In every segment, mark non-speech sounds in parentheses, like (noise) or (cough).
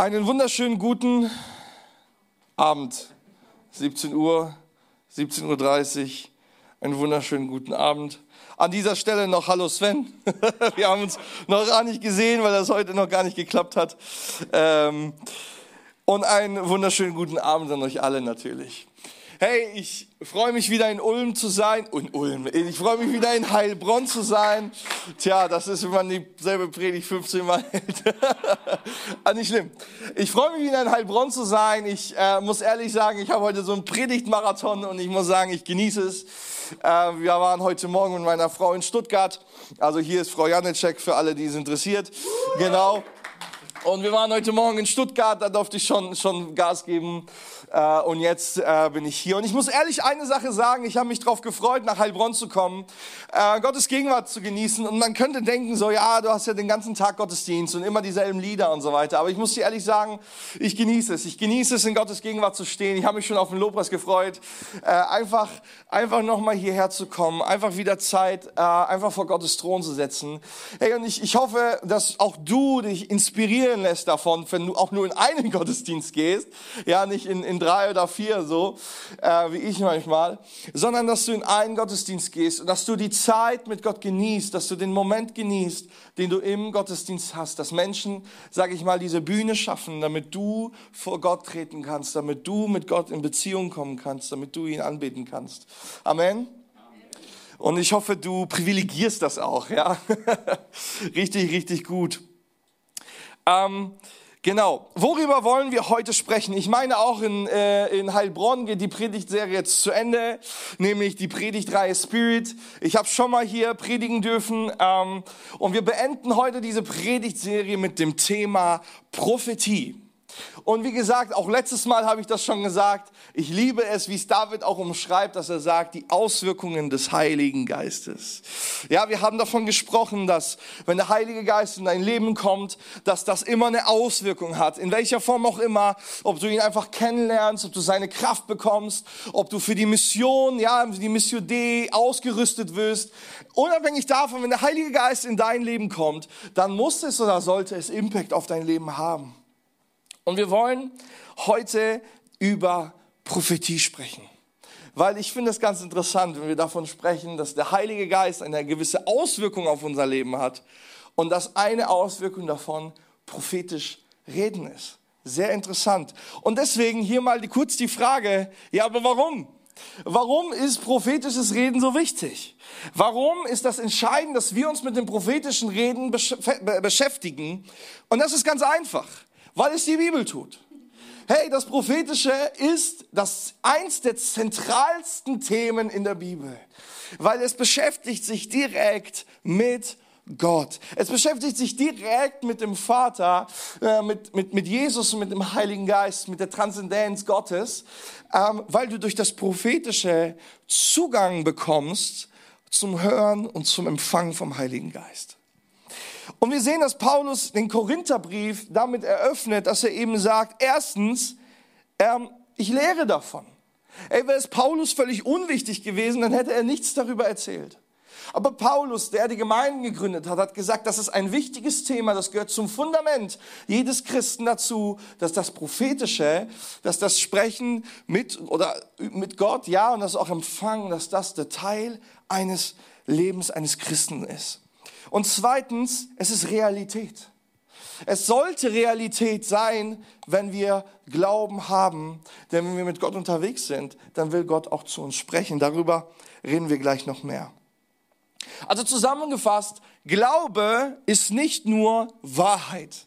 Einen wunderschönen guten Abend. 17 Uhr, 17.30 Uhr. Einen wunderschönen guten Abend. An dieser Stelle noch Hallo Sven. (laughs) Wir haben uns noch gar nicht gesehen, weil das heute noch gar nicht geklappt hat. Ähm, und einen wunderschönen guten Abend an euch alle natürlich. Hey, ich freue mich wieder in Ulm zu sein. In Ulm. Ich freue mich wieder in Heilbronn zu sein. Tja, das ist, wenn man dieselbe Predigt 15 Mal hält. (laughs) ah, nicht schlimm. Ich freue mich wieder in Heilbronn zu sein. Ich äh, muss ehrlich sagen, ich habe heute so einen Predigtmarathon und ich muss sagen, ich genieße es. Äh, wir waren heute Morgen mit meiner Frau in Stuttgart. Also hier ist Frau Janicek für alle, die es interessiert. Genau. Und wir waren heute Morgen in Stuttgart, da durfte ich schon, schon Gas geben. Äh, und jetzt äh, bin ich hier. Und ich muss ehrlich eine Sache sagen, ich habe mich darauf gefreut, nach Heilbronn zu kommen, äh, Gottes Gegenwart zu genießen. Und man könnte denken, so ja, du hast ja den ganzen Tag Gottesdienst und immer dieselben Lieder und so weiter. Aber ich muss dir ehrlich sagen, ich genieße es. Ich genieße es, in Gottes Gegenwart zu stehen. Ich habe mich schon auf den Lobpreis gefreut, äh, einfach, einfach nochmal hierher zu kommen, einfach wieder Zeit, äh, einfach vor Gottes Thron zu setzen. Hey, und ich, ich hoffe, dass auch du dich inspirieren lässt davon, wenn du auch nur in einen (laughs) Gottesdienst gehst, ja, nicht in, in drei oder vier so, äh, wie ich manchmal, sondern dass du in einen Gottesdienst gehst und dass du die Zeit mit Gott genießt, dass du den Moment genießt, den du im Gottesdienst hast, dass Menschen, sage ich mal, diese Bühne schaffen, damit du vor Gott treten kannst, damit du mit Gott in Beziehung kommen kannst, damit du ihn anbeten kannst. Amen. Und ich hoffe, du privilegierst das auch, ja. (laughs) richtig, richtig gut. Ähm, Genau. Worüber wollen wir heute sprechen? Ich meine, auch in, äh, in Heilbronn geht die Predigtserie jetzt zu Ende, nämlich die Predigtreihe Spirit. Ich habe schon mal hier predigen dürfen ähm, und wir beenden heute diese Predigtserie mit dem Thema Prophetie. Und wie gesagt, auch letztes Mal habe ich das schon gesagt, ich liebe es, wie es David auch umschreibt, dass er sagt, die Auswirkungen des Heiligen Geistes. Ja, wir haben davon gesprochen, dass wenn der Heilige Geist in dein Leben kommt, dass das immer eine Auswirkung hat, in welcher Form auch immer, ob du ihn einfach kennenlernst, ob du seine Kraft bekommst, ob du für die Mission, ja, die Mission D ausgerüstet wirst. Unabhängig davon, wenn der Heilige Geist in dein Leben kommt, dann muss es oder sollte es Impact auf dein Leben haben. Und wir wollen heute über Prophetie sprechen. Weil ich finde es ganz interessant, wenn wir davon sprechen, dass der Heilige Geist eine gewisse Auswirkung auf unser Leben hat und dass eine Auswirkung davon prophetisch reden ist. Sehr interessant. Und deswegen hier mal kurz die Frage, ja, aber warum? Warum ist prophetisches Reden so wichtig? Warum ist das entscheidend, dass wir uns mit dem prophetischen Reden beschäftigen? Und das ist ganz einfach weil es die Bibel tut. Hey, das Prophetische ist das eins der zentralsten Themen in der Bibel, weil es beschäftigt sich direkt mit Gott. Es beschäftigt sich direkt mit dem Vater, äh, mit, mit, mit Jesus und mit dem Heiligen Geist, mit der Transzendenz Gottes, ähm, weil du durch das Prophetische Zugang bekommst zum Hören und zum Empfang vom Heiligen Geist. Und wir sehen, dass Paulus den Korintherbrief damit eröffnet, dass er eben sagt, erstens, ähm, ich lehre davon. Ey, wäre es Paulus völlig unwichtig gewesen, dann hätte er nichts darüber erzählt. Aber Paulus, der die Gemeinden gegründet hat, hat gesagt, das ist ein wichtiges Thema, das gehört zum Fundament jedes Christen dazu, dass das Prophetische, dass das Sprechen mit oder mit Gott, ja, und das auch Empfangen, dass das der Teil eines Lebens eines Christen ist. Und zweitens, es ist Realität. Es sollte Realität sein, wenn wir Glauben haben, denn wenn wir mit Gott unterwegs sind, dann will Gott auch zu uns sprechen. Darüber reden wir gleich noch mehr. Also zusammengefasst, Glaube ist nicht nur Wahrheit.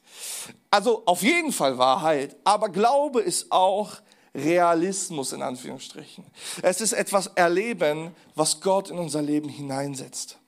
Also auf jeden Fall Wahrheit, aber Glaube ist auch Realismus in Anführungsstrichen. Es ist etwas erleben, was Gott in unser Leben hineinsetzt.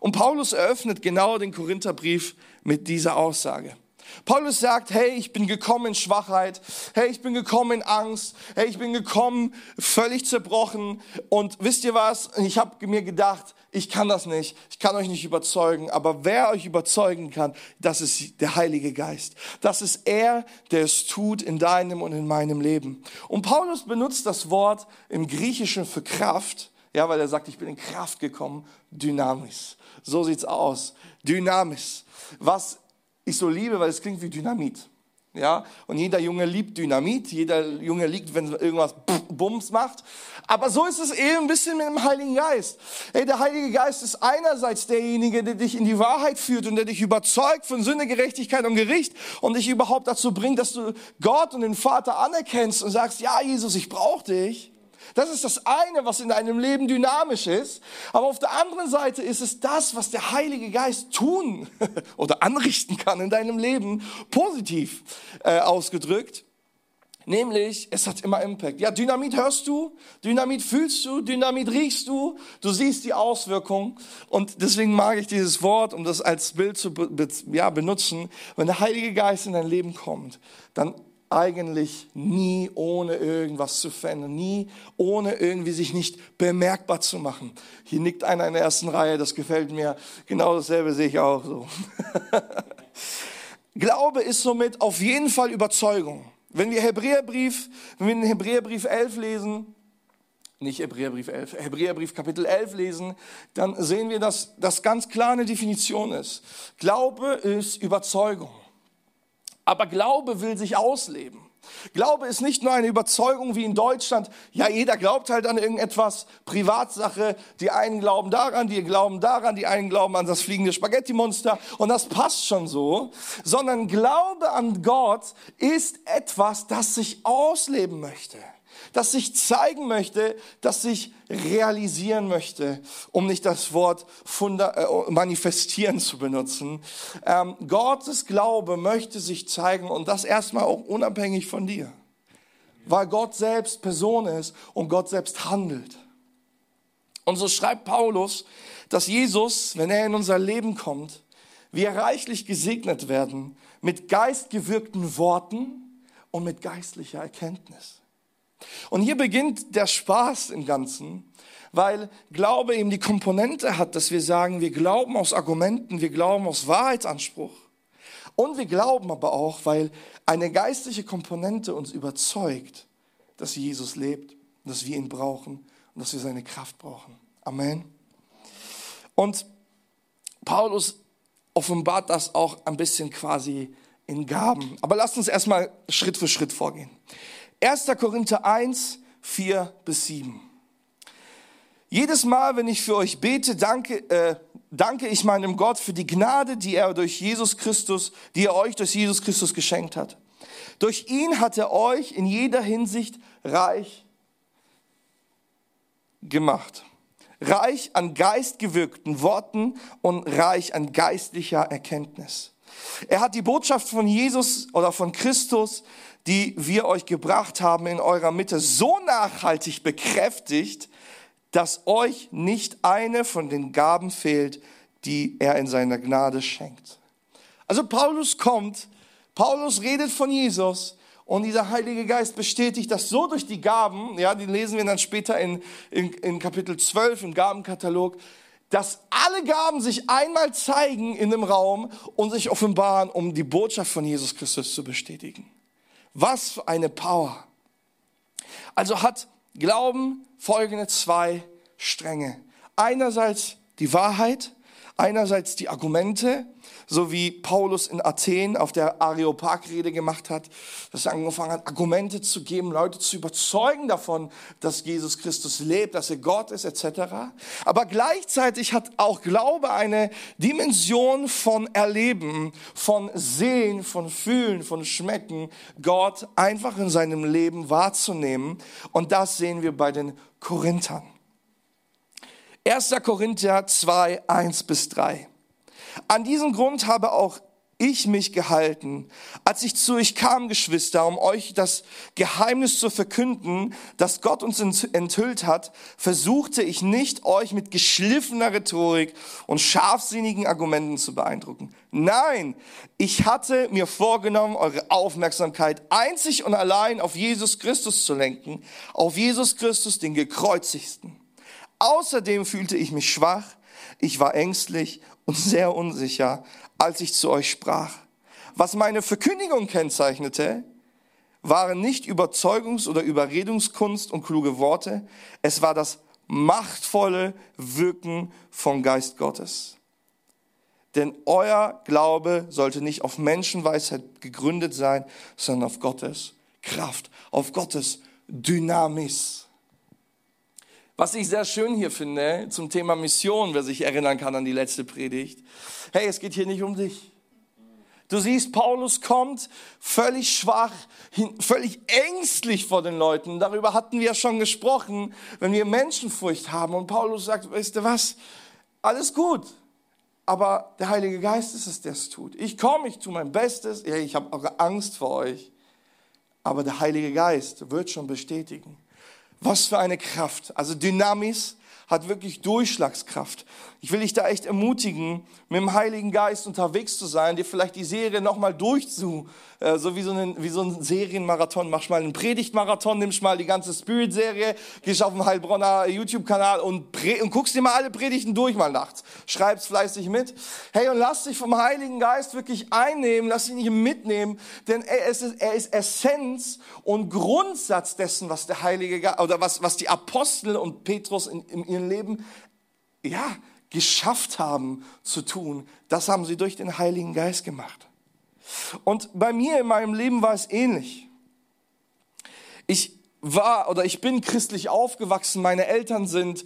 Und Paulus eröffnet genau den Korintherbrief mit dieser Aussage. Paulus sagt, hey, ich bin gekommen in Schwachheit, hey, ich bin gekommen in Angst, hey, ich bin gekommen völlig zerbrochen und wisst ihr was, ich habe mir gedacht, ich kann das nicht, ich kann euch nicht überzeugen, aber wer euch überzeugen kann, das ist der Heilige Geist. Das ist er, der es tut in deinem und in meinem Leben. Und Paulus benutzt das Wort im Griechischen für Kraft, ja, weil er sagt, ich bin in Kraft gekommen, Dynamis. So sieht's aus. Dynamis. Was ich so liebe, weil es klingt wie Dynamit. Ja, und jeder Junge liebt Dynamit, jeder Junge liebt, wenn irgendwas Bums macht. Aber so ist es eben ein bisschen mit dem Heiligen Geist. Hey, der Heilige Geist ist einerseits derjenige, der dich in die Wahrheit führt und der dich überzeugt von Sünde, Gerechtigkeit und Gericht und dich überhaupt dazu bringt, dass du Gott und den Vater anerkennst und sagst, ja, Jesus, ich brauche dich. Das ist das eine, was in deinem Leben dynamisch ist. Aber auf der anderen Seite ist es das, was der Heilige Geist tun (laughs) oder anrichten kann in deinem Leben, positiv äh, ausgedrückt. Nämlich, es hat immer Impact. Ja, Dynamit hörst du, Dynamit fühlst du, Dynamit riechst du, du siehst die Auswirkung. Und deswegen mag ich dieses Wort, um das als Bild zu ja, benutzen. Wenn der Heilige Geist in dein Leben kommt, dann eigentlich nie ohne irgendwas zu verändern, nie ohne irgendwie sich nicht bemerkbar zu machen. Hier nickt einer in der ersten Reihe, das gefällt mir. Genau dasselbe sehe ich auch so. (laughs) Glaube ist somit auf jeden Fall Überzeugung. Wenn wir Hebräerbrief, wenn wir den Hebräerbrief 11 lesen, nicht Hebräerbrief 11, Hebräerbrief Kapitel 11 lesen, dann sehen wir, dass das ganz klar eine Definition ist. Glaube ist Überzeugung. Aber Glaube will sich ausleben. Glaube ist nicht nur eine Überzeugung wie in Deutschland, ja, jeder glaubt halt an irgendetwas, Privatsache, die einen glauben daran, die glauben daran, die einen glauben an das fliegende Spaghetti-Monster. Und das passt schon so, sondern Glaube an Gott ist etwas, das sich ausleben möchte das sich zeigen möchte, das sich realisieren möchte, um nicht das Wort funda äh, manifestieren zu benutzen. Ähm, Gottes Glaube möchte sich zeigen und das erstmal auch unabhängig von dir, weil Gott selbst Person ist und Gott selbst handelt. Und so schreibt Paulus, dass Jesus, wenn er in unser Leben kommt, wir reichlich gesegnet werden mit geistgewirkten Worten und mit geistlicher Erkenntnis. Und hier beginnt der Spaß im Ganzen, weil Glaube eben die Komponente hat, dass wir sagen, wir glauben aus Argumenten, wir glauben aus Wahrheitsanspruch. Und wir glauben aber auch, weil eine geistliche Komponente uns überzeugt, dass Jesus lebt, dass wir ihn brauchen und dass wir seine Kraft brauchen. Amen. Und Paulus offenbart das auch ein bisschen quasi in Gaben. Aber lasst uns erstmal Schritt für Schritt vorgehen. 1. Korinther 1, 4 bis 7. Jedes Mal, wenn ich für euch bete, danke, äh, danke ich meinem Gott für die Gnade, die er durch Jesus Christus, die er euch durch Jesus Christus geschenkt hat. Durch ihn hat er euch in jeder Hinsicht reich gemacht. Reich an geistgewirkten Worten und reich an geistlicher Erkenntnis. Er hat die Botschaft von Jesus oder von Christus die wir euch gebracht haben in eurer Mitte, so nachhaltig bekräftigt, dass euch nicht eine von den Gaben fehlt, die er in seiner Gnade schenkt. Also Paulus kommt, Paulus redet von Jesus und dieser Heilige Geist bestätigt das so durch die Gaben, ja, die lesen wir dann später in, in, in Kapitel 12 im Gabenkatalog, dass alle Gaben sich einmal zeigen in dem Raum und sich offenbaren, um die Botschaft von Jesus Christus zu bestätigen. Was für eine Power. Also hat Glauben folgende zwei Stränge. Einerseits die Wahrheit, einerseits die Argumente so wie Paulus in Athen auf der Areopag-Rede gemacht hat, dass er angefangen hat, Argumente zu geben, Leute zu überzeugen davon, dass Jesus Christus lebt, dass er Gott ist, etc. Aber gleichzeitig hat auch Glaube eine Dimension von Erleben, von Sehen, von Fühlen, von Schmecken, Gott einfach in seinem Leben wahrzunehmen. Und das sehen wir bei den Korinthern. 1. Korinther 2, 1 bis 3. An diesem Grund habe auch ich mich gehalten, als ich zu euch kam, Geschwister, um euch das Geheimnis zu verkünden, das Gott uns enthüllt hat, versuchte ich nicht, euch mit geschliffener Rhetorik und scharfsinnigen Argumenten zu beeindrucken. Nein, ich hatte mir vorgenommen, eure Aufmerksamkeit einzig und allein auf Jesus Christus zu lenken, auf Jesus Christus, den gekreuzigsten. Außerdem fühlte ich mich schwach, ich war ängstlich und sehr unsicher, als ich zu euch sprach. Was meine Verkündigung kennzeichnete, waren nicht Überzeugungs- oder Überredungskunst und kluge Worte, es war das machtvolle Wirken vom Geist Gottes. Denn euer Glaube sollte nicht auf Menschenweisheit gegründet sein, sondern auf Gottes Kraft, auf Gottes Dynamis. Was ich sehr schön hier finde zum Thema Mission, wer sich erinnern kann an die letzte Predigt. Hey, es geht hier nicht um dich. Du siehst, Paulus kommt völlig schwach, völlig ängstlich vor den Leuten. Darüber hatten wir ja schon gesprochen, wenn wir Menschenfurcht haben. Und Paulus sagt, weißt du was, alles gut. Aber der Heilige Geist ist es, der es tut. Ich komme, ich tue mein Bestes. Ja, ich habe auch Angst vor euch. Aber der Heilige Geist wird schon bestätigen. Was für eine Kraft. Also Dynamis hat wirklich Durchschlagskraft. Ich will dich da echt ermutigen, mit dem Heiligen Geist unterwegs zu sein, dir vielleicht die Serie nochmal durchzu, äh, so wie so, ein, wie so ein Serienmarathon. Machst mal einen Predigtmarathon, nimmst mal die ganze Spirit-Serie, gehst auf den Heilbronner YouTube-Kanal und, und guckst dir mal alle Predigten durch mal nachts. Schreibst fleißig mit. Hey, und lass dich vom Heiligen Geist wirklich einnehmen, lass dich nicht mitnehmen, denn er ist, er ist Essenz und Grundsatz dessen, was der Heilige Geist, oder was, was die Apostel und Petrus in, in ihrem Leben, ja, geschafft haben zu tun, das haben sie durch den Heiligen Geist gemacht. Und bei mir in meinem Leben war es ähnlich. Ich war oder ich bin christlich aufgewachsen. Meine Eltern sind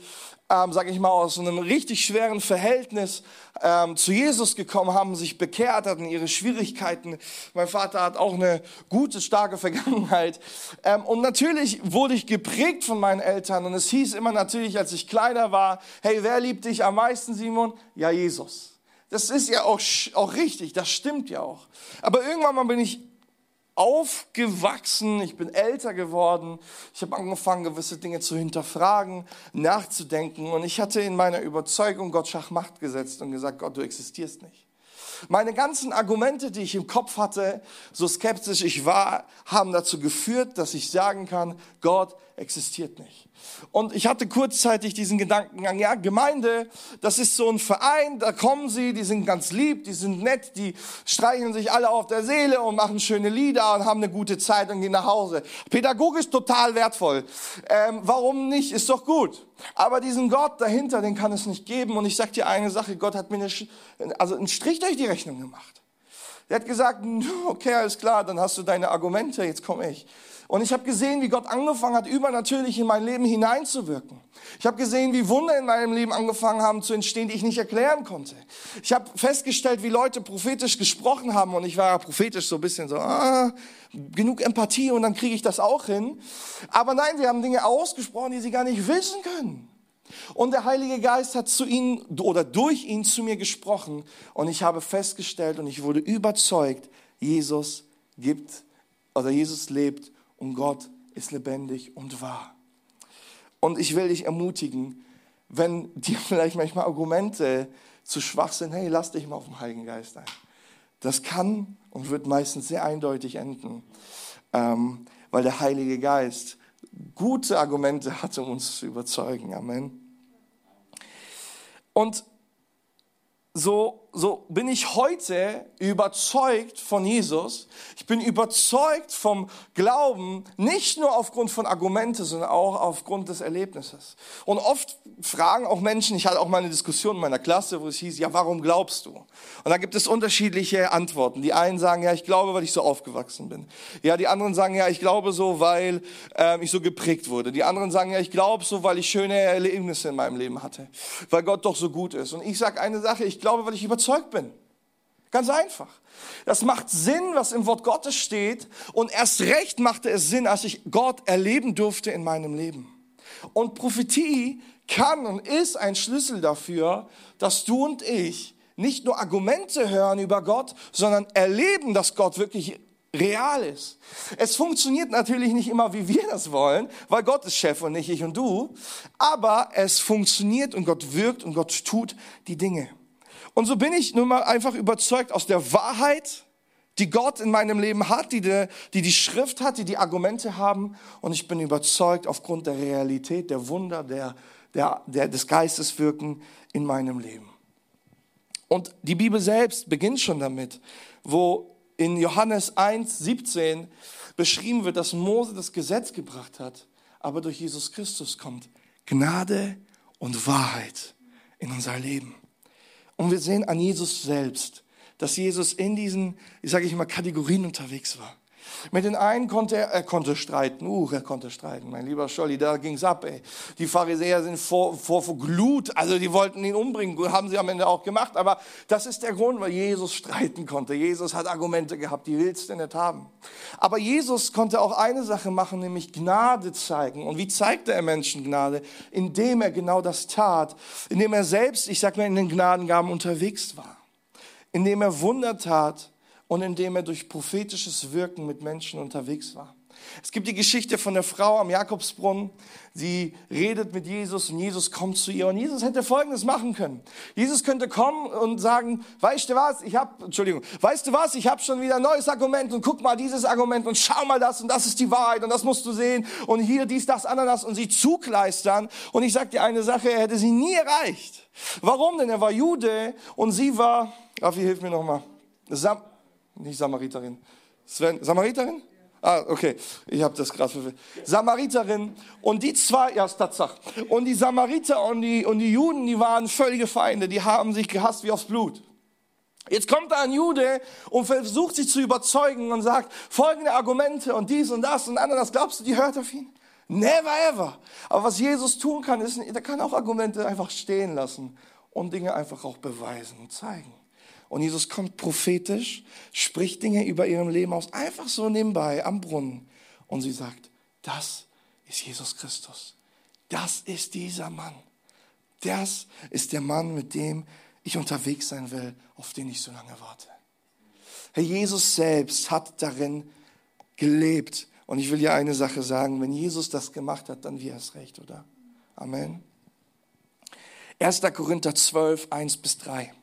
ähm, sage ich mal, aus einem richtig schweren Verhältnis ähm, zu Jesus gekommen, haben sich bekehrt, hatten ihre Schwierigkeiten. Mein Vater hat auch eine gute, starke Vergangenheit. Ähm, und natürlich wurde ich geprägt von meinen Eltern. Und es hieß immer natürlich, als ich kleiner war, hey, wer liebt dich am meisten, Simon? Ja, Jesus. Das ist ja auch, auch richtig, das stimmt ja auch. Aber irgendwann mal bin ich aufgewachsen, ich bin älter geworden, ich habe angefangen, gewisse Dinge zu hinterfragen, nachzudenken. Und ich hatte in meiner Überzeugung Gott Schachmacht gesetzt und gesagt, Gott, du existierst nicht. Meine ganzen Argumente, die ich im Kopf hatte, so skeptisch ich war, haben dazu geführt, dass ich sagen kann, Gott existiert nicht. Und ich hatte kurzzeitig diesen Gedankengang, ja, Gemeinde, das ist so ein Verein, da kommen sie, die sind ganz lieb, die sind nett, die streichen sich alle auf der Seele und machen schöne Lieder und haben eine gute Zeit und gehen nach Hause. Pädagogisch total wertvoll. Ähm, warum nicht? Ist doch gut. Aber diesen Gott dahinter, den kann es nicht geben. Und ich sag dir eine Sache, Gott hat mir eine, also einen Strich durch die Rechnung gemacht. Er hat gesagt, okay, alles klar, dann hast du deine Argumente, jetzt komme ich. Und ich habe gesehen, wie Gott angefangen hat, übernatürlich in mein Leben hineinzuwirken. Ich habe gesehen, wie Wunder in meinem Leben angefangen haben zu entstehen, die ich nicht erklären konnte. Ich habe festgestellt, wie Leute prophetisch gesprochen haben und ich war ja prophetisch so ein bisschen so, ah, genug Empathie und dann kriege ich das auch hin. Aber nein, sie haben Dinge ausgesprochen, die sie gar nicht wissen können. Und der Heilige Geist hat zu ihnen oder durch ihn zu mir gesprochen und ich habe festgestellt und ich wurde überzeugt, Jesus gibt oder Jesus lebt und Gott ist lebendig und wahr. Und ich will dich ermutigen, wenn dir (laughs) vielleicht manchmal Argumente zu schwach sind, hey, lass dich mal auf den Heiligen Geist ein. Das kann und wird meistens sehr eindeutig enden, ähm, weil der Heilige Geist gute Argumente (laughs) hat, um uns zu überzeugen. Amen. Und so, so bin ich heute überzeugt von Jesus. Ich bin überzeugt vom Glauben, nicht nur aufgrund von Argumenten, sondern auch aufgrund des Erlebnisses. Und oft fragen auch Menschen, ich hatte auch mal eine Diskussion in meiner Klasse, wo es hieß, ja, warum glaubst du? Und da gibt es unterschiedliche Antworten. Die einen sagen, ja, ich glaube, weil ich so aufgewachsen bin. Ja, die anderen sagen, ja, ich glaube so, weil äh, ich so geprägt wurde. Die anderen sagen, ja, ich glaube so, weil ich schöne Erlebnisse in meinem Leben hatte. Weil Gott doch so gut ist. Und ich sage eine Sache, ich glaube, weil ich überzeugt bin. Ganz einfach. Das macht Sinn, was im Wort Gottes steht. Und erst recht machte es Sinn, als ich Gott erleben durfte in meinem Leben. Und Prophetie kann und ist ein Schlüssel dafür, dass du und ich nicht nur Argumente hören über Gott, sondern erleben, dass Gott wirklich real ist. Es funktioniert natürlich nicht immer, wie wir das wollen, weil Gott ist Chef und nicht ich und du, aber es funktioniert und Gott wirkt und Gott tut die Dinge. Und so bin ich nun mal einfach überzeugt aus der Wahrheit, die Gott in meinem Leben hat, die die, die die Schrift hat, die die Argumente haben. Und ich bin überzeugt aufgrund der Realität, der Wunder, der, der, der des Geistes wirken in meinem Leben. Und die Bibel selbst beginnt schon damit, wo in Johannes 1, 17 beschrieben wird, dass Mose das Gesetz gebracht hat, aber durch Jesus Christus kommt Gnade und Wahrheit in unser Leben. Und wir sehen an Jesus selbst, dass Jesus in diesen, ich sage ich mal, Kategorien unterwegs war. Mit den einen konnte er, er konnte streiten. Uh, er konnte streiten. Mein lieber Scholli, da ging's ab, ey. Die Pharisäer sind vor, vor, vor Glut. Also, die wollten ihn umbringen. Haben sie am Ende auch gemacht. Aber das ist der Grund, weil Jesus streiten konnte. Jesus hat Argumente gehabt, die willst du nicht haben. Aber Jesus konnte auch eine Sache machen, nämlich Gnade zeigen. Und wie zeigte er Menschen Gnade? Indem er genau das tat. Indem er selbst, ich sag mal, in den Gnadengaben unterwegs war. Indem er Wunder tat und indem er durch prophetisches Wirken mit Menschen unterwegs war. Es gibt die Geschichte von der Frau am Jakobsbrunnen. Sie redet mit Jesus und Jesus kommt zu ihr. Und Jesus hätte Folgendes machen können. Jesus könnte kommen und sagen, weißt du was, ich habe, Entschuldigung, weißt du was, ich habe schon wieder ein neues Argument und guck mal dieses Argument und schau mal das und das ist die Wahrheit und das musst du sehen und hier dies, das, Ananas und sie zukleistern. Und ich sag dir eine Sache, er hätte sie nie erreicht. Warum? Denn er war Jude und sie war, Raffi, hilf mir nochmal. Sam nicht Samariterin. Sven, Samariterin? Ah, okay, ich habe das gerade verwirrt. Samariterin und die zwei, ja, Tatsache. Und die Samariter und die, und die Juden, die waren völlige Feinde, die haben sich gehasst wie aufs Blut. Jetzt kommt da ein Jude und versucht sich zu überzeugen und sagt folgende Argumente und dies und das und anderes. Glaubst du, die hört auf ihn? Never ever. Aber was Jesus tun kann, ist, er kann auch Argumente einfach stehen lassen und Dinge einfach auch beweisen und zeigen. Und Jesus kommt prophetisch, spricht Dinge über ihrem Leben aus, einfach so nebenbei am Brunnen. Und sie sagt, das ist Jesus Christus. Das ist dieser Mann. Das ist der Mann, mit dem ich unterwegs sein will, auf den ich so lange warte. Herr Jesus selbst hat darin gelebt. Und ich will dir eine Sache sagen, wenn Jesus das gemacht hat, dann wir es recht, oder? Amen. 1. Korinther 12, 1 bis 3.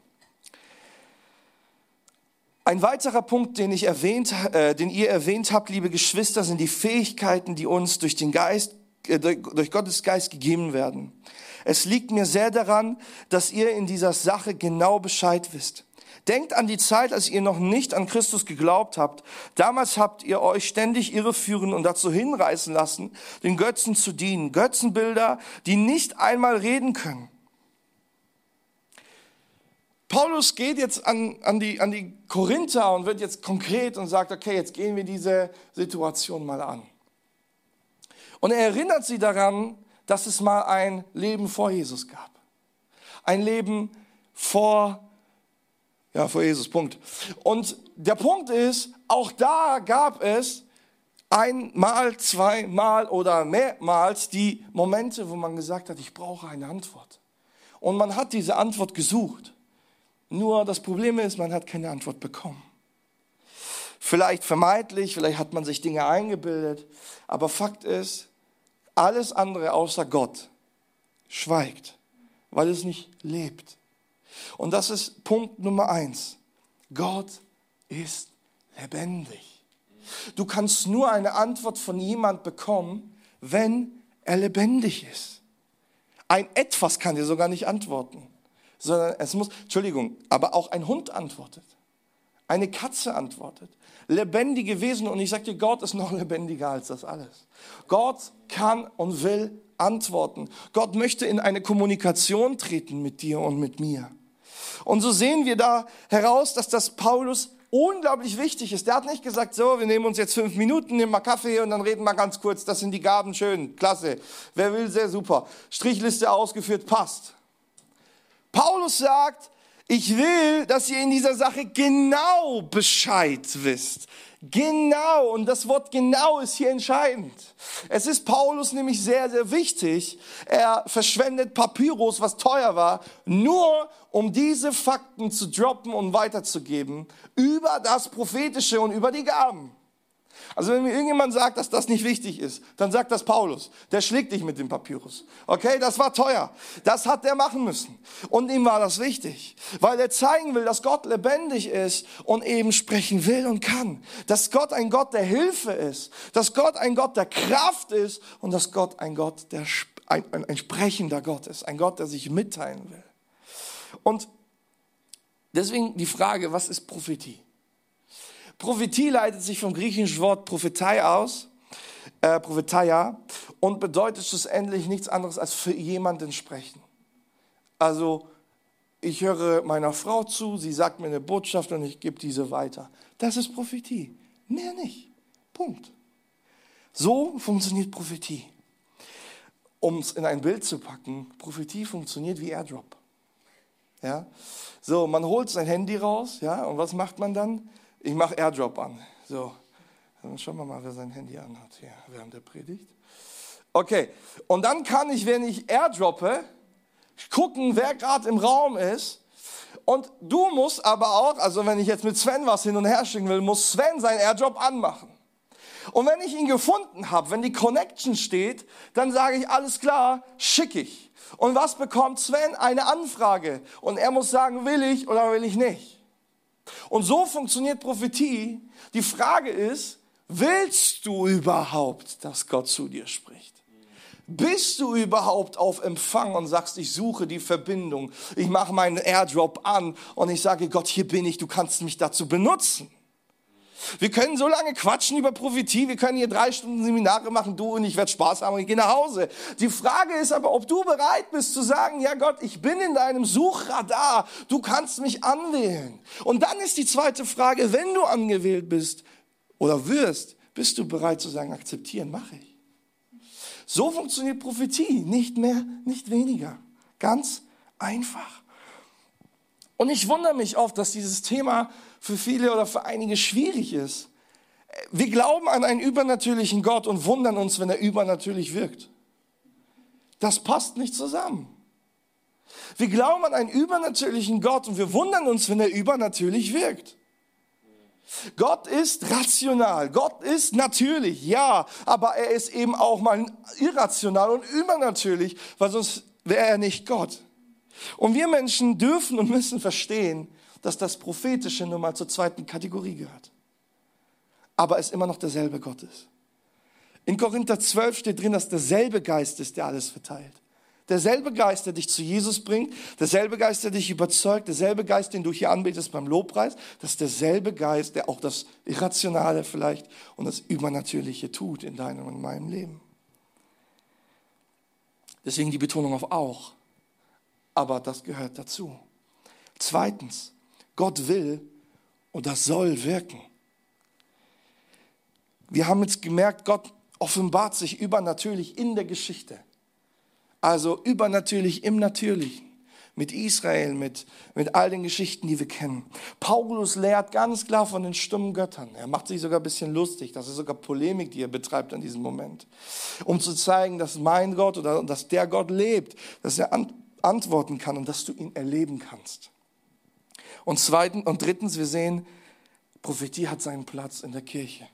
Ein weiterer Punkt, den, ich erwähnt, äh, den ihr erwähnt habt, liebe Geschwister, sind die Fähigkeiten, die uns durch den Geist, äh, durch Gottes Geist gegeben werden. Es liegt mir sehr daran, dass ihr in dieser Sache genau Bescheid wisst. Denkt an die Zeit, als ihr noch nicht an Christus geglaubt habt. Damals habt ihr euch ständig irreführen und dazu hinreißen lassen, den Götzen zu dienen. Götzenbilder, die nicht einmal reden können. Paulus geht jetzt an, an, die, an die Korinther und wird jetzt konkret und sagt, okay, jetzt gehen wir diese Situation mal an. Und er erinnert sie daran, dass es mal ein Leben vor Jesus gab. Ein Leben vor, ja, vor Jesus, Punkt. Und der Punkt ist, auch da gab es einmal, zweimal oder mehrmals die Momente, wo man gesagt hat, ich brauche eine Antwort. Und man hat diese Antwort gesucht. Nur das Problem ist, man hat keine Antwort bekommen. Vielleicht vermeintlich, vielleicht hat man sich Dinge eingebildet, aber Fakt ist, alles andere außer Gott schweigt, weil es nicht lebt. Und das ist Punkt Nummer eins. Gott ist lebendig. Du kannst nur eine Antwort von jemand bekommen, wenn er lebendig ist. Ein etwas kann dir sogar nicht antworten sondern es muss, Entschuldigung, aber auch ein Hund antwortet. Eine Katze antwortet. Lebendige Wesen. Und ich sage dir, Gott ist noch (laughs) lebendiger als das alles. Gott kann und will antworten. Gott möchte in eine Kommunikation treten mit dir und mit mir. Und so sehen wir da heraus, dass das Paulus unglaublich wichtig ist. Der hat nicht gesagt, so, wir nehmen uns jetzt fünf Minuten, nehmen mal Kaffee und dann reden wir ganz kurz. Das sind die Gaben, schön, klasse. Wer will, sehr super. Strichliste ausgeführt, passt. Paulus sagt, ich will, dass ihr in dieser Sache genau Bescheid wisst. Genau, und das Wort genau ist hier entscheidend. Es ist Paulus nämlich sehr, sehr wichtig. Er verschwendet Papyrus, was teuer war, nur um diese Fakten zu droppen und weiterzugeben über das Prophetische und über die Gaben. Also wenn mir irgendjemand sagt, dass das nicht wichtig ist, dann sagt das Paulus. Der schlägt dich mit dem Papyrus. Okay, das war teuer. Das hat der machen müssen. Und ihm war das wichtig, weil er zeigen will, dass Gott lebendig ist und eben sprechen will und kann. Dass Gott ein Gott der Hilfe ist. Dass Gott ein Gott der Kraft ist und dass Gott ein Gott der ein, ein, ein sprechender Gott ist. Ein Gott, der sich mitteilen will. Und deswegen die Frage, was ist Prophetie? Prophetie leitet sich vom griechischen Wort Prophetei aus, äh, Prophetia, und bedeutet schlussendlich nichts anderes als für jemanden sprechen. Also ich höre meiner Frau zu, sie sagt mir eine Botschaft und ich gebe diese weiter. Das ist Prophetie. Mehr nicht. Punkt. So funktioniert Prophetie. Um es in ein Bild zu packen, Prophetie funktioniert wie Airdrop. Ja? So, man holt sein Handy raus, ja, und was macht man dann? Ich mache Airdrop an. So, dann schauen wir mal, wer sein Handy anhat hier während der Predigt. Okay, und dann kann ich, wenn ich airdroppe, gucken, wer gerade im Raum ist. Und du musst aber auch, also wenn ich jetzt mit Sven was hin und her schicken will, muss Sven seinen Airdrop anmachen. Und wenn ich ihn gefunden habe, wenn die Connection steht, dann sage ich, alles klar, schick ich. Und was bekommt Sven? Eine Anfrage. Und er muss sagen, will ich oder will ich nicht. Und so funktioniert Prophetie. Die Frage ist, willst du überhaupt, dass Gott zu dir spricht? Bist du überhaupt auf Empfang und sagst, ich suche die Verbindung, ich mache meinen Airdrop an und ich sage, Gott, hier bin ich, du kannst mich dazu benutzen. Wir können so lange quatschen über Prophetie, wir können hier drei Stunden Seminare machen, du und ich werde Spaß haben und ich gehe nach Hause. Die Frage ist aber, ob du bereit bist zu sagen, ja Gott, ich bin in deinem Suchradar, du kannst mich anwählen. Und dann ist die zweite Frage, wenn du angewählt bist oder wirst, bist du bereit zu sagen, akzeptieren, mache ich. So funktioniert Prophetie, nicht mehr, nicht weniger. Ganz einfach. Und ich wundere mich oft, dass dieses Thema für viele oder für einige schwierig ist. Wir glauben an einen übernatürlichen Gott und wundern uns, wenn er übernatürlich wirkt. Das passt nicht zusammen. Wir glauben an einen übernatürlichen Gott und wir wundern uns, wenn er übernatürlich wirkt. Gott ist rational, Gott ist natürlich, ja, aber er ist eben auch mal irrational und übernatürlich, weil sonst wäre er nicht Gott. Und wir Menschen dürfen und müssen verstehen, dass das Prophetische nun mal zur zweiten Kategorie gehört. Aber es immer noch derselbe Gott ist. In Korinther 12 steht drin, dass derselbe Geist ist, der alles verteilt. Derselbe Geist, der dich zu Jesus bringt, derselbe Geist, der dich überzeugt, derselbe Geist, den du hier anbetest beim Lobpreis, das ist derselbe Geist, der auch das Irrationale vielleicht und das Übernatürliche tut in deinem und meinem Leben. Deswegen die Betonung auf auch. Aber das gehört dazu. Zweitens, Gott will und das soll wirken. Wir haben jetzt gemerkt, Gott offenbart sich übernatürlich in der Geschichte. Also übernatürlich im Natürlichen. Mit Israel, mit, mit all den Geschichten, die wir kennen. Paulus lehrt ganz klar von den stummen Göttern. Er macht sich sogar ein bisschen lustig. Das ist sogar Polemik, die er betreibt an diesem Moment. Um zu zeigen, dass mein Gott oder dass der Gott lebt, dass er an, antworten kann und dass du ihn erleben kannst. Und zweitens und drittens, wir sehen, Prophetie hat seinen Platz in der Kirche.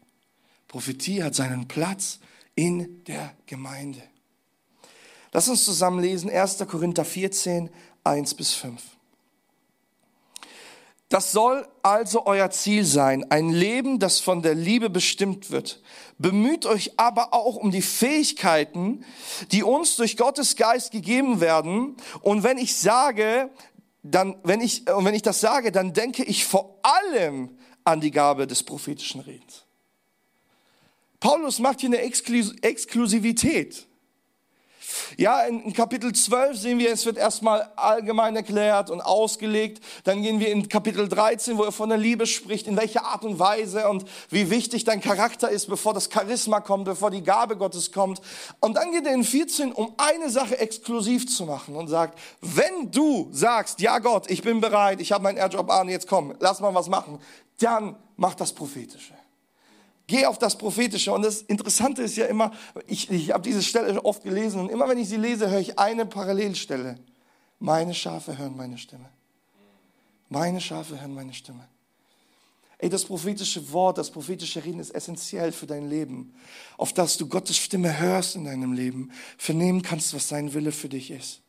Prophetie hat seinen Platz in der Gemeinde. Lass uns zusammen lesen 1. Korinther 14, 1 bis 5. Das soll also euer Ziel sein, ein Leben, das von der Liebe bestimmt wird. Bemüht euch aber auch um die Fähigkeiten, die uns durch Gottes Geist gegeben werden. Und wenn ich sage, dann, wenn ich, und wenn ich das sage, dann denke ich vor allem an die Gabe des prophetischen Redens. Paulus macht hier eine Exklusivität. Ja, in Kapitel 12 sehen wir, es wird erstmal allgemein erklärt und ausgelegt. Dann gehen wir in Kapitel 13, wo er von der Liebe spricht, in welcher Art und Weise und wie wichtig dein Charakter ist, bevor das Charisma kommt, bevor die Gabe Gottes kommt. Und dann geht er in 14, um eine Sache exklusiv zu machen und sagt, wenn du sagst, ja Gott, ich bin bereit, ich habe meinen Airjob an, jetzt komm, lass mal was machen, dann mach das Prophetische. Geh auf das Prophetische. Und das Interessante ist ja immer, ich, ich habe diese Stelle oft gelesen und immer wenn ich sie lese, höre ich eine Parallelstelle. Meine Schafe hören meine Stimme. Meine Schafe hören meine Stimme. Ey, das prophetische Wort, das prophetische Reden ist essentiell für dein Leben, auf das du Gottes Stimme hörst in deinem Leben, vernehmen kannst, was sein Wille für dich ist.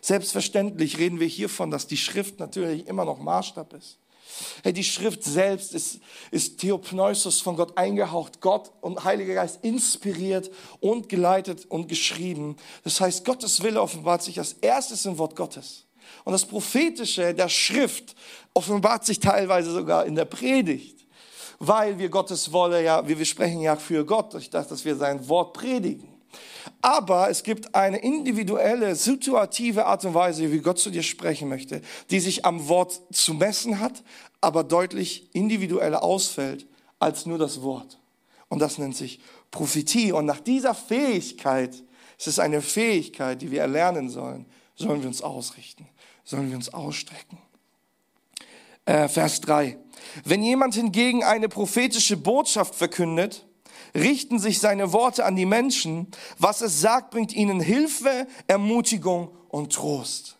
Selbstverständlich reden wir hiervon, dass die Schrift natürlich immer noch Maßstab ist. Hey, die Schrift selbst ist, ist Theopneustos von Gott eingehaucht, Gott und Heiliger Geist inspiriert und geleitet und geschrieben. Das heißt, Gottes Wille offenbart sich als erstes im Wort Gottes. Und das Prophetische der Schrift offenbart sich teilweise sogar in der Predigt. Weil wir Gottes Wolle ja, wir sprechen ja für Gott, ich dachte, dass wir sein Wort predigen. Aber es gibt eine individuelle, situative Art und Weise, wie Gott zu dir sprechen möchte, die sich am Wort zu messen hat, aber deutlich individueller ausfällt als nur das Wort. Und das nennt sich Prophetie. Und nach dieser Fähigkeit, es ist eine Fähigkeit, die wir erlernen sollen, sollen wir uns ausrichten, sollen wir uns ausstrecken. Äh, Vers 3. Wenn jemand hingegen eine prophetische Botschaft verkündet, richten sich seine Worte an die Menschen. Was es sagt, bringt ihnen Hilfe, Ermutigung und Trost.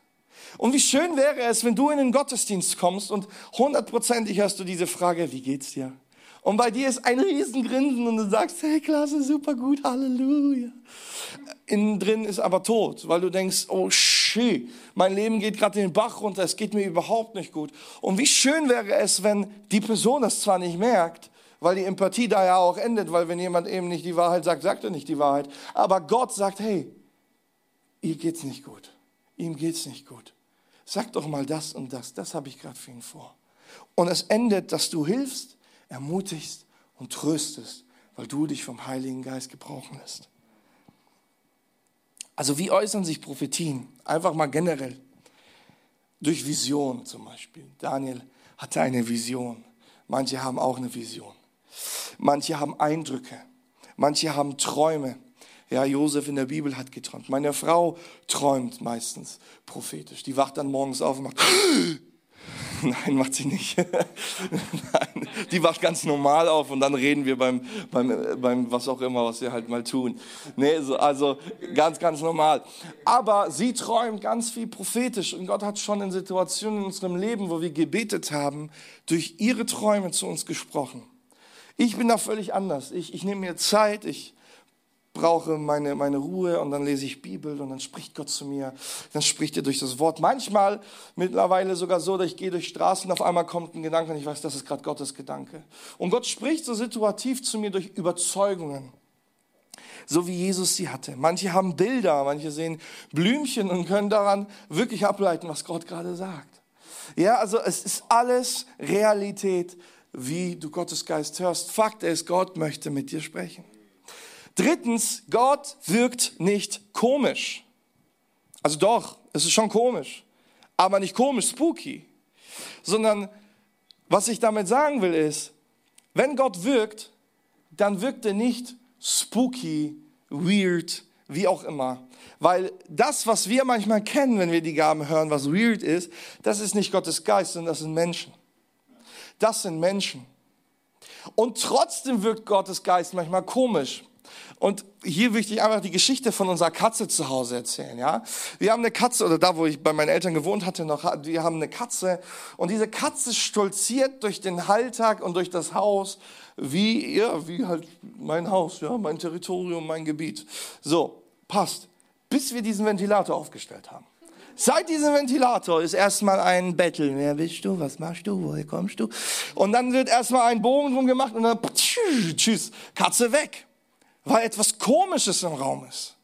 Und wie schön wäre es, wenn du in den Gottesdienst kommst und hundertprozentig hörst du diese Frage, wie geht's dir? Und bei dir ist ein Riesengrinsen und du sagst, hey, klasse, super gut, Halleluja. Innen drin ist aber tot, weil du denkst, oh shit, mein Leben geht gerade den Bach runter, es geht mir überhaupt nicht gut. Und wie schön wäre es, wenn die Person das zwar nicht merkt, weil die Empathie da ja auch endet, weil wenn jemand eben nicht die Wahrheit sagt, sagt er nicht die Wahrheit. Aber Gott sagt, hey, ihr geht's nicht gut. Ihm geht's nicht gut. Sag doch mal das und das, das habe ich gerade für ihn vor. Und es endet, dass du hilfst, ermutigst und tröstest, weil du dich vom Heiligen Geist gebrauchen lässt. Also wie äußern sich Prophetien? Einfach mal generell. Durch Vision zum Beispiel. Daniel hatte eine Vision. Manche haben auch eine Vision. Manche haben Eindrücke. Manche haben Träume. Ja, Josef in der Bibel hat geträumt. Meine Frau träumt meistens prophetisch. Die wacht dann morgens auf und macht (gasps) Nein, macht sie nicht. (laughs) Nein, die wacht ganz normal auf und dann reden wir beim, beim, beim was auch immer, was wir halt mal tun. Nee, so, also ganz, ganz normal. Aber sie träumt ganz viel prophetisch und Gott hat schon in Situationen in unserem Leben, wo wir gebetet haben, durch ihre Träume zu uns gesprochen. Ich bin da völlig anders. Ich, ich nehme mir Zeit, ich brauche meine, meine Ruhe und dann lese ich Bibel und dann spricht Gott zu mir. Dann spricht er durch das Wort. Manchmal mittlerweile sogar so, dass ich gehe durch Straßen und auf einmal kommt ein Gedanke und ich weiß, das ist gerade Gottes Gedanke. Und Gott spricht so situativ zu mir durch Überzeugungen. So wie Jesus sie hatte. Manche haben Bilder, manche sehen Blümchen und können daran wirklich ableiten, was Gott gerade sagt. Ja, also es ist alles Realität, wie du Gottes Geist hörst. Fakt ist, Gott möchte mit dir sprechen. Drittens, Gott wirkt nicht komisch. Also doch, es ist schon komisch, aber nicht komisch, spooky, sondern was ich damit sagen will ist, wenn Gott wirkt, dann wirkt er nicht spooky, weird, wie auch immer. Weil das, was wir manchmal kennen, wenn wir die Gaben hören, was weird ist, das ist nicht Gottes Geist, sondern das sind Menschen. Das sind Menschen. Und trotzdem wirkt Gottes Geist manchmal komisch. Und hier möchte ich einfach die Geschichte von unserer Katze zu Hause erzählen, ja. Wir haben eine Katze, oder da, wo ich bei meinen Eltern gewohnt hatte, noch, wir haben eine Katze. Und diese Katze stolziert durch den Alltag und durch das Haus, wie, ja, wie halt mein Haus, ja, mein Territorium, mein Gebiet. So, passt. Bis wir diesen Ventilator aufgestellt haben. Seit diesem Ventilator ist erstmal ein Bettel. Wer bist du? Was machst du? Woher kommst du? Und dann wird erstmal ein Bogen drum gemacht und dann tschüss, Katze weg weil etwas Komisches im Raum ist.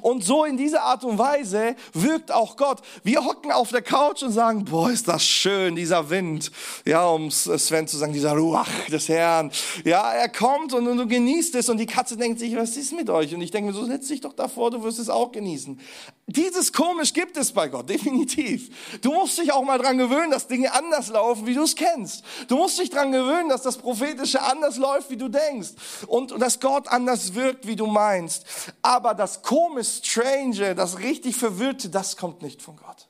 Und so in dieser Art und Weise wirkt auch Gott. Wir hocken auf der Couch und sagen, boah, ist das schön, dieser Wind. Ja, um Sven zu sagen, dieser Ruach des Herrn. Ja, er kommt und, und du genießt es und die Katze denkt sich, was ist mit euch? Und ich denke mir so, setz dich doch davor, du wirst es auch genießen. Dieses komisch gibt es bei Gott, (laughs) definitiv. Du musst dich auch mal dran gewöhnen, dass Dinge anders laufen, wie du es kennst. Du musst dich dran gewöhnen, dass das Prophetische anders läuft, wie du denkst. Und, und dass Gott anders wirkt, wie du meinst. Aber das komisch, strange, das richtig verwirrte, das kommt nicht von Gott.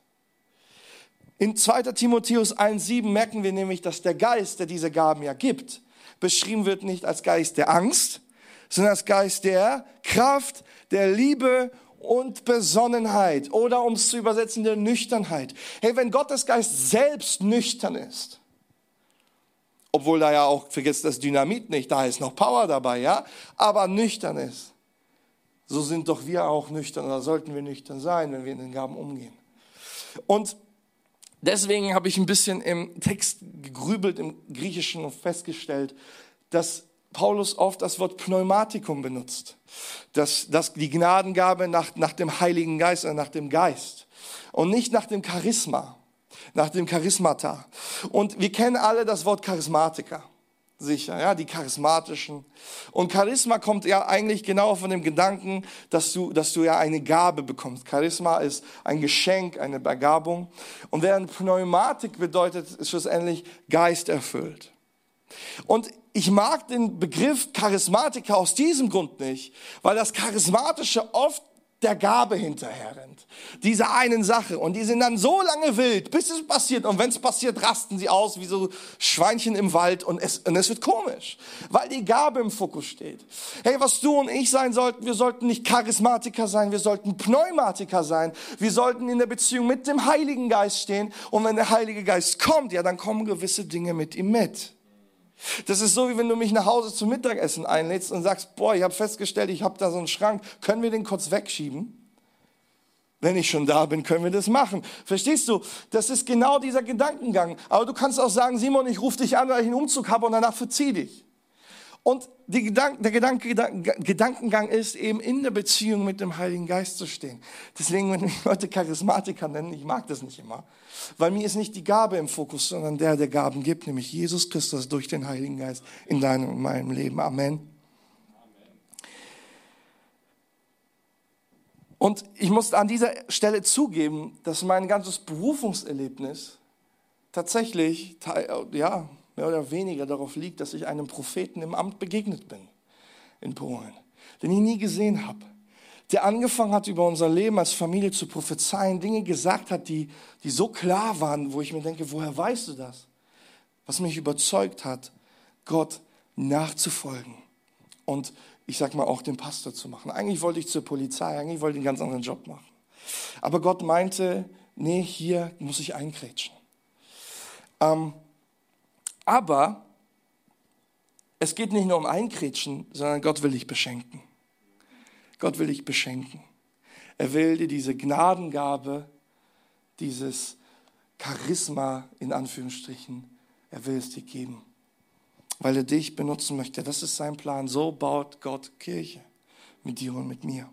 In 2. Timotheus 1,7 merken wir nämlich, dass der Geist, der diese Gaben ja gibt, beschrieben wird nicht als Geist der Angst, sondern als Geist der Kraft, der Liebe und Besonnenheit oder um es zu übersetzen, der Nüchternheit. Hey, wenn Gottes Geist selbst nüchtern ist, obwohl da ja auch, vergesst das Dynamit nicht, da ist noch Power dabei, ja, aber nüchtern ist, so sind doch wir auch nüchtern oder sollten wir nüchtern sein, wenn wir in den Gaben umgehen. Und deswegen habe ich ein bisschen im Text gegrübelt im Griechischen und festgestellt, dass Paulus oft das Wort Pneumatikum benutzt. Dass, dass die Gnadengabe nach, nach dem Heiligen Geist oder nach dem Geist und nicht nach dem Charisma, nach dem Charismata. Und wir kennen alle das Wort Charismatiker. Sicher, ja, die charismatischen. Und Charisma kommt ja eigentlich genau von dem Gedanken, dass du, dass du ja eine Gabe bekommst. Charisma ist ein Geschenk, eine Begabung. Und während Pneumatik bedeutet, ist schlussendlich Geist erfüllt. Und ich mag den Begriff Charismatiker aus diesem Grund nicht, weil das Charismatische oft der Gabe hinterher rennt. Dieser einen Sache. Und die sind dann so lange wild, bis es passiert. Und wenn es passiert, rasten sie aus wie so Schweinchen im Wald und es, und es wird komisch, weil die Gabe im Fokus steht. Hey, was du und ich sein sollten, wir sollten nicht Charismatiker sein, wir sollten Pneumatiker sein. Wir sollten in der Beziehung mit dem Heiligen Geist stehen. Und wenn der Heilige Geist kommt, ja, dann kommen gewisse Dinge mit ihm mit. Das ist so, wie wenn du mich nach Hause zum Mittagessen einlädst und sagst, boah, ich habe festgestellt, ich habe da so einen Schrank, können wir den kurz wegschieben? Wenn ich schon da bin, können wir das machen. Verstehst du? Das ist genau dieser Gedankengang. Aber du kannst auch sagen, Simon, ich rufe dich an, weil ich einen Umzug habe und danach verzieh dich. Und Gedank, der Gedanke, Gedankengang ist eben in der Beziehung mit dem Heiligen Geist zu stehen. Deswegen, wenn mich Leute Charismatiker nennen, ich mag das nicht immer. Weil mir ist nicht die Gabe im Fokus, sondern der, der Gaben gibt, nämlich Jesus Christus durch den Heiligen Geist in deinem und meinem Leben. Amen. Und ich muss an dieser Stelle zugeben, dass mein ganzes Berufungserlebnis tatsächlich, ja, mehr oder weniger darauf liegt, dass ich einem Propheten im Amt begegnet bin in Polen, den ich nie gesehen habe, der angefangen hat, über unser Leben als Familie zu prophezeien, Dinge gesagt hat, die, die so klar waren, wo ich mir denke, woher weißt du das? Was mich überzeugt hat, Gott nachzufolgen und ich sag mal auch den Pastor zu machen. Eigentlich wollte ich zur Polizei, eigentlich wollte ich einen ganz anderen Job machen. Aber Gott meinte, nee, hier muss ich einkrätschen. Ähm, aber es geht nicht nur um Einkrätschen, sondern Gott will dich beschenken. Gott will dich beschenken. Er will dir diese Gnadengabe, dieses Charisma in Anführungsstrichen, er will es dir geben, weil er dich benutzen möchte. Das ist sein Plan. So baut Gott Kirche mit dir und mit mir.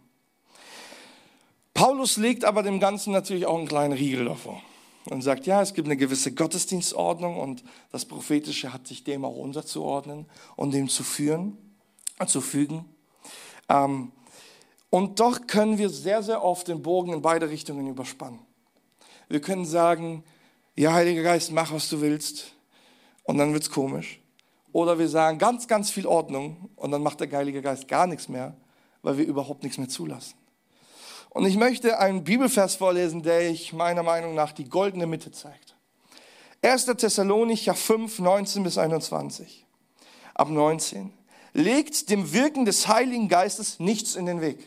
Paulus legt aber dem Ganzen natürlich auch einen kleinen Riegel davor und sagt, ja, es gibt eine gewisse Gottesdienstordnung und das Prophetische hat sich dem auch unterzuordnen und dem zu führen, zu fügen. Ähm, und doch können wir sehr, sehr oft den Bogen in beide Richtungen überspannen. Wir können sagen, ja, Heiliger Geist, mach, was du willst. Und dann wird's komisch. Oder wir sagen ganz, ganz viel Ordnung und dann macht der Heilige Geist gar nichts mehr, weil wir überhaupt nichts mehr zulassen. Und ich möchte einen Bibelvers vorlesen, der ich meiner Meinung nach die goldene Mitte zeigt. 1. Thessalonicher 5, 19 bis 21. Ab 19. Legt dem Wirken des Heiligen Geistes nichts in den Weg.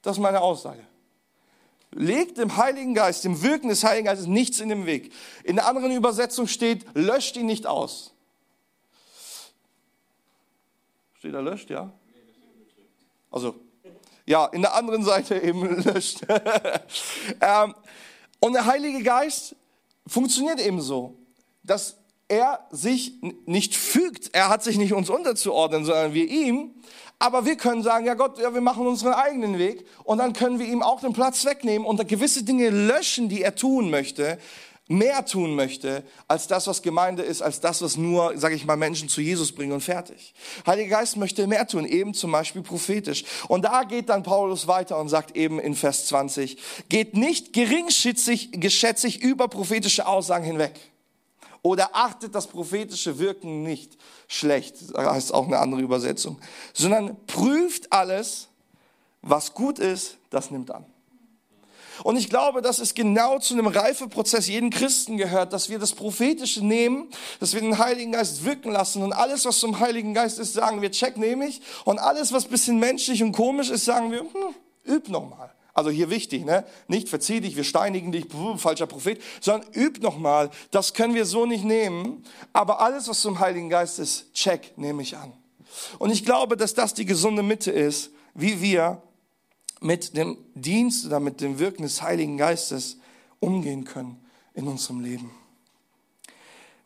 Das ist meine Aussage. Legt dem Heiligen Geist, dem Wirken des Heiligen Geistes nichts in den Weg. In der anderen Übersetzung steht, löscht ihn nicht aus. Steht da löscht, ja? Also, ja, in der anderen Seite eben (laughs) löscht. ähm, und der Heilige Geist funktioniert eben so, dass er sich nicht fügt. Er hat sich nicht uns unterzuordnen, sondern wir ihm. Aber wir können sagen, ja Gott, ja, wir machen unseren eigenen Weg und dann können wir ihm auch den Platz wegnehmen und gewisse Dinge löschen, die er tun möchte, mehr tun möchte, als das, was Gemeinde ist, als das, was nur, sage ich mal, Menschen zu Jesus bringen und fertig. Heiliger Geist möchte mehr tun, eben zum Beispiel prophetisch. Und da geht dann Paulus weiter und sagt eben in Vers 20, geht nicht geringschätzig geschätzig über prophetische Aussagen hinweg. Oder achtet das prophetische Wirken nicht schlecht, heißt auch eine andere Übersetzung, sondern prüft alles, was gut ist, das nimmt an. Und ich glaube, dass es genau zu einem Reifeprozess jeden Christen gehört, dass wir das Prophetische nehmen, dass wir den Heiligen Geist wirken lassen und alles, was zum Heiligen Geist ist, sagen wir, check nehme ich. Und alles, was bisschen menschlich und komisch ist, sagen wir, hm, üb nochmal. Also hier wichtig, ne? Nicht verzieh dich, wir steinigen dich, falscher Prophet, sondern üb nochmal. Das können wir so nicht nehmen. Aber alles, was zum Heiligen Geist ist, check, nehme ich an. Und ich glaube, dass das die gesunde Mitte ist, wie wir mit dem Dienst oder mit dem Wirken des Heiligen Geistes umgehen können in unserem Leben.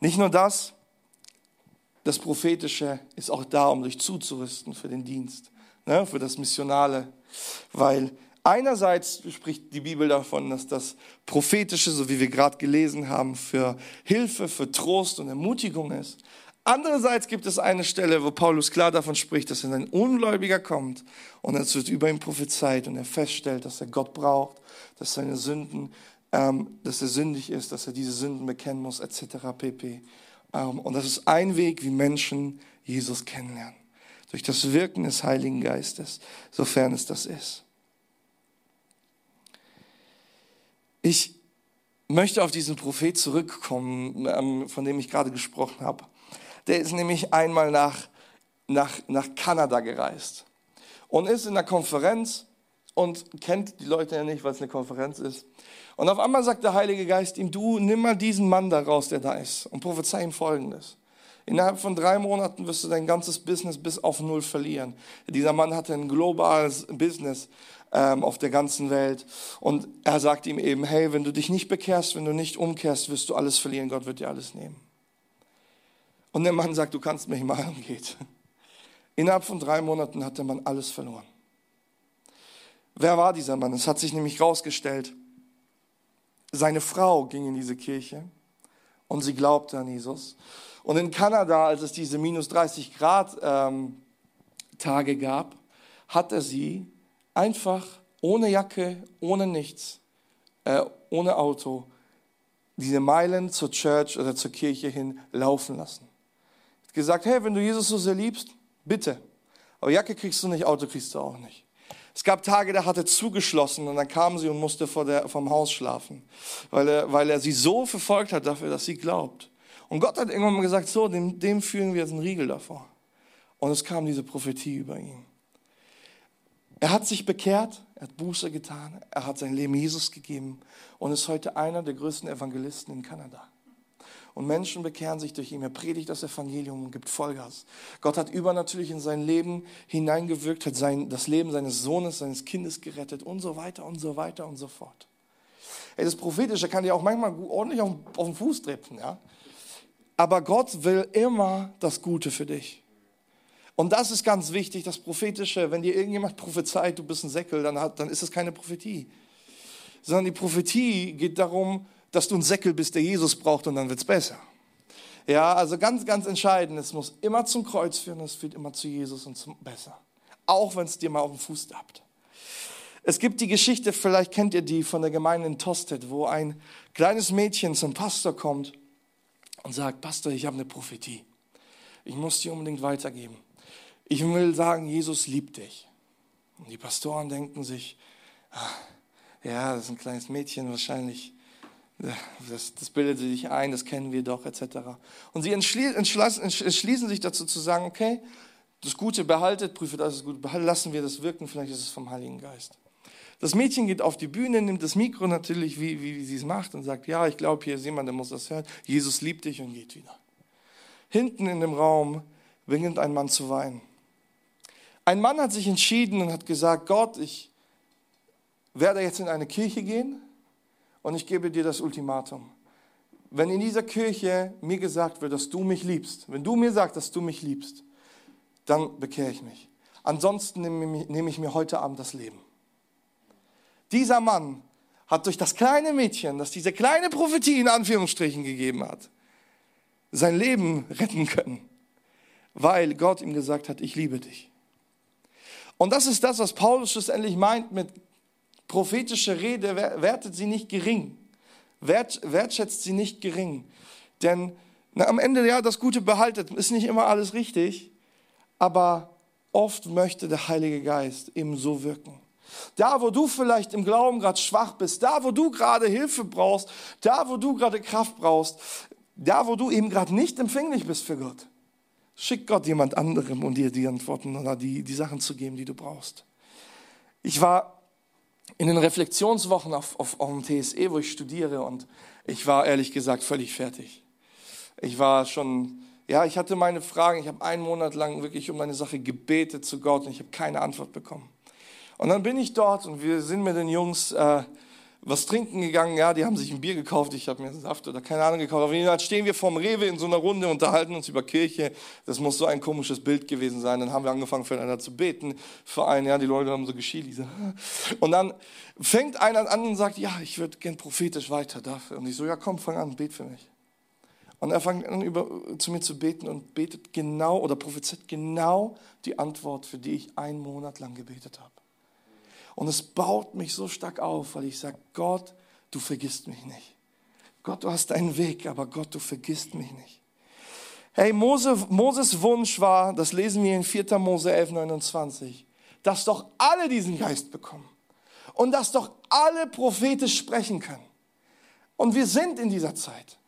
Nicht nur das, das Prophetische ist auch da, um dich zuzurüsten für den Dienst, ne, für das Missionale, weil einerseits spricht die Bibel davon, dass das Prophetische, so wie wir gerade gelesen haben, für Hilfe, für Trost und Ermutigung ist. Andererseits gibt es eine Stelle, wo Paulus klar davon spricht, dass wenn ein Ungläubiger kommt und es wird über ihn prophezeit und er feststellt, dass er Gott braucht, dass seine Sünden, ähm, dass er sündig ist, dass er diese Sünden bekennen muss, etc. pp. Ähm, und das ist ein Weg, wie Menschen Jesus kennenlernen. Durch das Wirken des Heiligen Geistes, sofern es das ist. Ich möchte auf diesen Prophet zurückkommen, ähm, von dem ich gerade gesprochen habe. Der ist nämlich einmal nach, nach, nach Kanada gereist und ist in einer Konferenz und kennt die Leute ja nicht, es eine Konferenz ist. Und auf einmal sagt der Heilige Geist ihm, du nimm mal diesen Mann da raus, der da ist und prophezei ihm Folgendes. Innerhalb von drei Monaten wirst du dein ganzes Business bis auf Null verlieren. Dieser Mann hatte ein globales Business ähm, auf der ganzen Welt. Und er sagt ihm eben, hey, wenn du dich nicht bekehrst, wenn du nicht umkehrst, wirst du alles verlieren. Gott wird dir alles nehmen. Und der Mann sagt, du kannst mich mal (laughs) und geht. Innerhalb von drei Monaten hat der Mann alles verloren. Wer war dieser Mann? Es hat sich nämlich herausgestellt, seine Frau ging in diese Kirche und sie glaubte an Jesus. Und in Kanada, als es diese minus 30 Grad ähm, Tage gab, hat er sie einfach ohne Jacke, ohne nichts, äh, ohne Auto, diese Meilen zur Church oder zur Kirche hin laufen lassen. Gesagt, hey, wenn du Jesus so sehr liebst, bitte. Aber Jacke kriegst du nicht, Auto kriegst du auch nicht. Es gab Tage, da hat er zugeschlossen und dann kam sie und musste vor der, vom Haus schlafen, weil er, weil er sie so verfolgt hat dafür, dass sie glaubt. Und Gott hat irgendwann mal gesagt, so, dem, dem führen wir jetzt einen Riegel davor. Und es kam diese Prophetie über ihn. Er hat sich bekehrt, er hat Buße getan, er hat sein Leben Jesus gegeben und ist heute einer der größten Evangelisten in Kanada. Und Menschen bekehren sich durch ihn. Er predigt das Evangelium und gibt Vollgas. Gott hat übernatürlich in sein Leben hineingewirkt, hat sein, das Leben seines Sohnes, seines Kindes gerettet und so weiter und so weiter und so fort. Ey, das Prophetische kann dir auch manchmal ordentlich auf, auf den Fuß treten. Ja? Aber Gott will immer das Gute für dich. Und das ist ganz wichtig, das Prophetische. Wenn dir irgendjemand prophezeit, du bist ein Säckel, dann, hat, dann ist es keine Prophetie. Sondern die Prophetie geht darum, dass du ein Säckel bist, der Jesus braucht und dann wird es besser. Ja, also ganz, ganz entscheidend. Es muss immer zum Kreuz führen, es führt immer zu Jesus und zum Besser. Auch wenn es dir mal auf den Fuß tappt. Es gibt die Geschichte, vielleicht kennt ihr die von der Gemeinde in Tosted, wo ein kleines Mädchen zum Pastor kommt und sagt, Pastor, ich habe eine Prophetie. Ich muss die unbedingt weitergeben. Ich will sagen, Jesus liebt dich. Und die Pastoren denken sich, ah, ja, das ist ein kleines Mädchen wahrscheinlich. Das, das bildet sich ein, das kennen wir doch, etc. Und sie entschließen sich dazu zu sagen, okay, das Gute behaltet, prüfe das Gute, behaltet, lassen wir das wirken, vielleicht ist es vom Heiligen Geist. Das Mädchen geht auf die Bühne, nimmt das Mikro natürlich, wie, wie, wie sie es macht, und sagt, ja, ich glaube, hier ist jemand, der muss das hören. Jesus liebt dich und geht wieder. Hinten in dem Raum beginnt ein Mann zu weinen. Ein Mann hat sich entschieden und hat gesagt, Gott, ich werde jetzt in eine Kirche gehen und ich gebe dir das Ultimatum. Wenn in dieser Kirche mir gesagt wird, dass du mich liebst, wenn du mir sagst, dass du mich liebst, dann bekehre ich mich. Ansonsten nehme ich mir heute Abend das Leben. Dieser Mann hat durch das kleine Mädchen, das diese kleine Prophetie in Anführungsstrichen gegeben hat, sein Leben retten können, weil Gott ihm gesagt hat, ich liebe dich. Und das ist das, was Paulus schlussendlich meint mit prophetischer Rede, wertet sie nicht gering, wert, wertschätzt sie nicht gering. Denn na, am Ende, ja, das Gute behaltet, ist nicht immer alles richtig, aber oft möchte der Heilige Geist eben so wirken. Da, wo du vielleicht im Glauben gerade schwach bist, da, wo du gerade Hilfe brauchst, da, wo du gerade Kraft brauchst, da, wo du eben gerade nicht empfänglich bist für Gott, Schick Gott jemand anderem, um dir die Antworten oder die, die Sachen zu geben, die du brauchst. Ich war in den Reflexionswochen auf, auf, auf dem TSE, wo ich studiere, und ich war ehrlich gesagt völlig fertig. Ich war schon, ja, ich hatte meine Fragen. Ich habe einen Monat lang wirklich um meine Sache gebetet zu Gott und ich habe keine Antwort bekommen. Und dann bin ich dort und wir sind mit den Jungs äh, was trinken gegangen, ja, die haben sich ein Bier gekauft, ich habe mir Saft oder keine Ahnung gekauft. Auf jeden Fall stehen wir vorm Rewe in so einer Runde, unterhalten uns über Kirche. Das muss so ein komisches Bild gewesen sein. Dann haben wir angefangen füreinander zu beten. Für einen, ja, die Leute haben so geschielt. So. (laughs) Und dann fängt einer an und sagt, ja, ich würde gern prophetisch weiter dafür. Und ich so, ja, komm, fang an, bet für mich. Und er fängt an, über, zu mir zu beten und betet genau oder prophezeit genau die Antwort, für die ich einen Monat lang gebetet habe. Und es baut mich so stark auf, weil ich sage, Gott, du vergisst mich nicht. Gott, du hast deinen Weg, aber Gott, du vergisst mich nicht. Hey, Mose, Moses Wunsch war, das lesen wir in 4. Mose 11, 29, dass doch alle diesen Geist bekommen und dass doch alle prophetisch sprechen können. Und wir sind in dieser Zeit.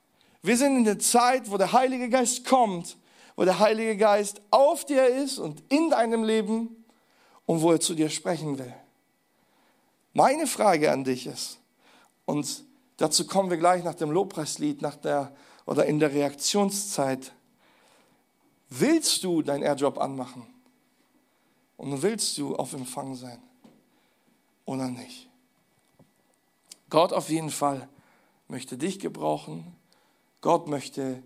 Wir sind in der Zeit, wo der Heilige Geist kommt, wo der Heilige Geist auf dir ist und in deinem Leben und wo er zu dir sprechen will. Meine Frage an dich ist, und dazu kommen wir gleich nach dem Lobpreislied, nach der, oder in der Reaktionszeit, willst du deinen Airjob anmachen? Und willst du auf Empfang sein? Oder nicht? Gott auf jeden Fall möchte dich gebrauchen. Gott möchte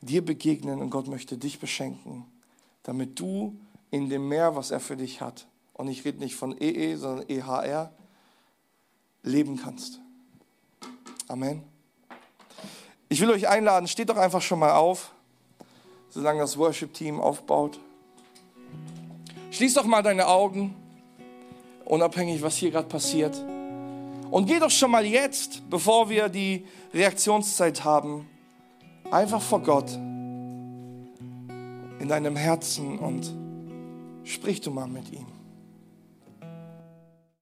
dir begegnen und Gott möchte dich beschenken, damit du in dem Meer, was er für dich hat, und ich rede nicht von EE, sondern EHR, leben kannst. Amen. Ich will euch einladen, steht doch einfach schon mal auf, solange das Worship-Team aufbaut. Schließ doch mal deine Augen, unabhängig, was hier gerade passiert. Und geh doch schon mal jetzt, bevor wir die Reaktionszeit haben, einfach vor Gott in deinem Herzen und sprich du mal mit ihm.